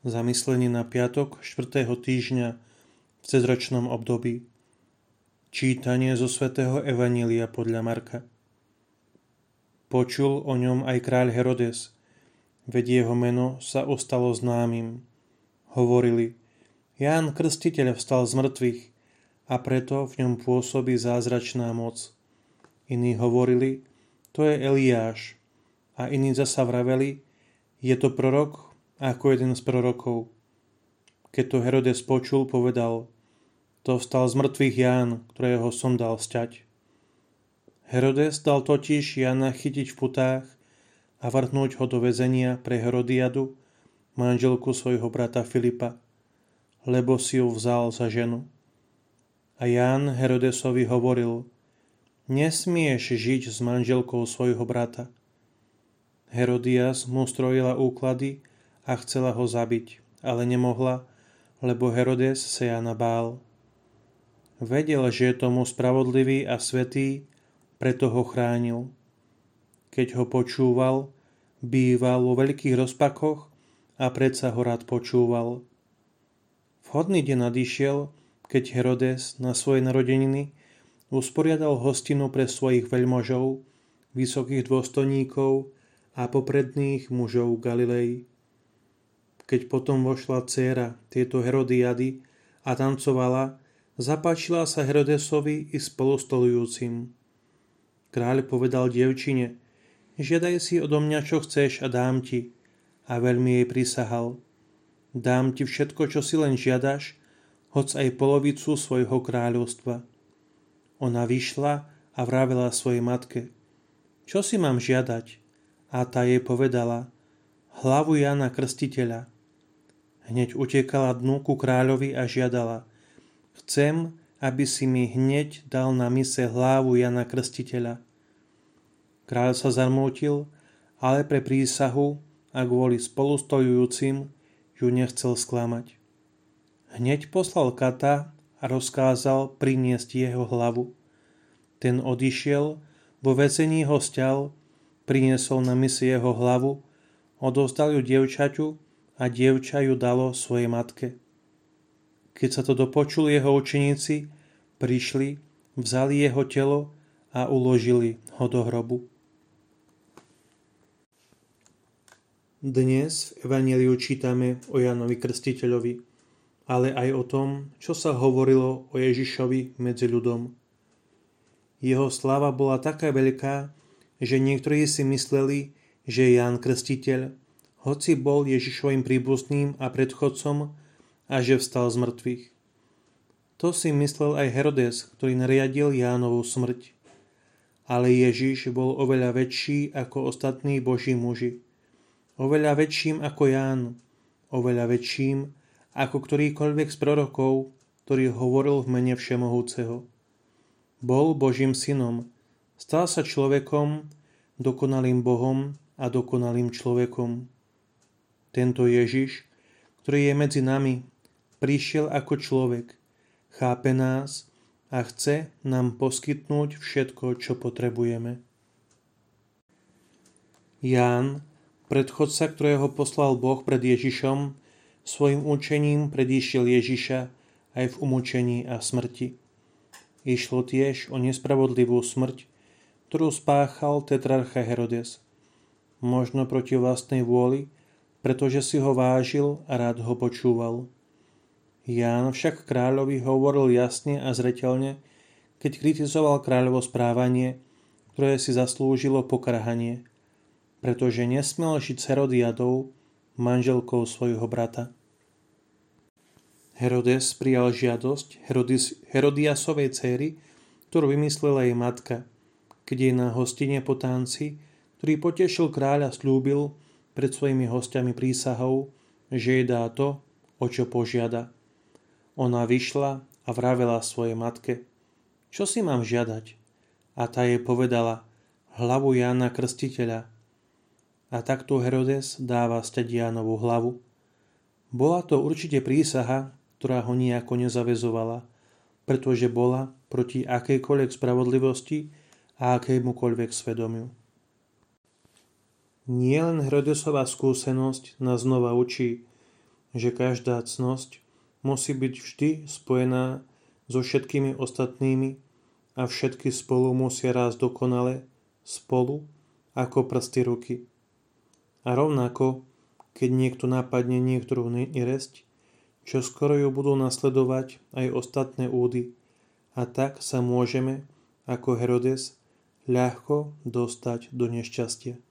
Zamyslenie na piatok 4. týždňa v cezročnom období. Čítanie zo svätého Evanília podľa Marka. Počul o ňom aj kráľ Herodes, veď jeho meno sa ostalo známym. Hovorili, Ján Krstiteľ vstal z mŕtvych a preto v ňom pôsobí zázračná moc. Iní hovorili, to je Eliáš a iní zasa vraveli, je to prorok ako jeden z prorokov. Keď to Herodes počul, povedal, to vstal z mŕtvych Ján, ktorého som dal stať. Herodes dal totiž Jana chytiť v putách a vrhnúť ho do väzenia pre Herodiadu, manželku svojho brata Filipa, lebo si ju vzal za ženu. A Ján Herodesovi hovoril, nesmieš žiť s manželkou svojho brata. Herodias mu strojila úklady a chcela ho zabiť, ale nemohla, lebo Herodes sa Jana bál. Vedel, že je tomu spravodlivý a svetý, preto ho chránil. Keď ho počúval, býval vo veľkých rozpakoch a predsa ho rád počúval. Vhodný deň nadišiel, keď Herodes na svoje narodeniny usporiadal hostinu pre svojich veľmožov, vysokých dôstojníkov a popredných mužov Galilei. Keď potom vošla dcéra tieto Herodiady a tancovala, zapáčila sa Herodesovi i spolustolujúcim. Kráľ povedal dievčine, žiadaj si odo mňa, čo chceš a dám ti. A veľmi jej prisahal, dám ti všetko, čo si len žiadaš, hoc aj polovicu svojho kráľovstva. Ona vyšla a vravela svojej matke, čo si mám žiadať? A tá jej povedala, hlavu Jana Krstiteľa. Hneď utekala dnu ku kráľovi a žiadala. Chcem, aby si mi hneď dal na mise hlavu Jana Krstiteľa. Kráľ sa zarmútil, ale pre prísahu a kvôli spolustojujúcim ju nechcel sklamať. Hneď poslal kata a rozkázal priniesť jeho hlavu. Ten odišiel, vo vecení ho stial, priniesol na mise jeho hlavu, odovzdal ju dievčaťu a dievča ju dalo svojej matke. Keď sa to dopočuli jeho učeníci, prišli, vzali jeho telo a uložili ho do hrobu. Dnes v Evangeliu čítame o Janovi Krstiteľovi, ale aj o tom, čo sa hovorilo o Ježišovi medzi ľudom. Jeho sláva bola taká veľká, že niektorí si mysleli, že Ján Krstiteľ hoci bol Ježišovým príbuzným a predchodcom a že vstal z mŕtvych. To si myslel aj Herodes, ktorý nariadil Jánovú smrť. Ale Ježiš bol oveľa väčší ako ostatní boží muži. Oveľa väčším ako Ján, oveľa väčším ako ktorýkoľvek z prorokov, ktorý hovoril v mene Všemohúceho. Bol Božím synom, stal sa človekom, dokonalým Bohom a dokonalým človekom. Tento Ježiš, ktorý je medzi nami, prišiel ako človek, chápe nás a chce nám poskytnúť všetko, čo potrebujeme. Ján, predchodca, ktorého poslal Boh pred Ježišom, svojim učením predíšiel Ježiša aj v umúčení a smrti. Išlo tiež o nespravodlivú smrť, ktorú spáchal tetrarcha Herodes. Možno proti vlastnej vôli, pretože si ho vážil a rád ho počúval. Ján však kráľovi hovoril jasne a zretelne, keď kritizoval kráľovo správanie, ktoré si zaslúžilo pokrhanie, pretože nesmel žiť s Herodiadou, manželkou svojho brata. Herodes prijal žiadosť Herodis, Herodiasovej céry, ktorú vymyslela jej matka, keď jej na hostine po tanci, ktorý potešil kráľa, slúbil, pred svojimi hostiami prísahou, že jej dá to, o čo požiada. Ona vyšla a vravela svojej matke, čo si mám žiadať? A tá jej povedala, hlavu Jána Krstiteľa. A takto Herodes dáva stať Jánovu hlavu. Bola to určite prísaha, ktorá ho nejako nezavezovala, pretože bola proti akejkoľvek spravodlivosti a akémukoľvek svedomiu. Nie len Herodesová skúsenosť nás znova učí, že každá cnosť musí byť vždy spojená so všetkými ostatnými a všetky spolu musia rásť dokonale, spolu ako prsty ruky. A rovnako, keď niekto napadne niektorú neresť, čo skoro ju budú nasledovať aj ostatné údy, a tak sa môžeme, ako Herodes, ľahko dostať do nešťastia.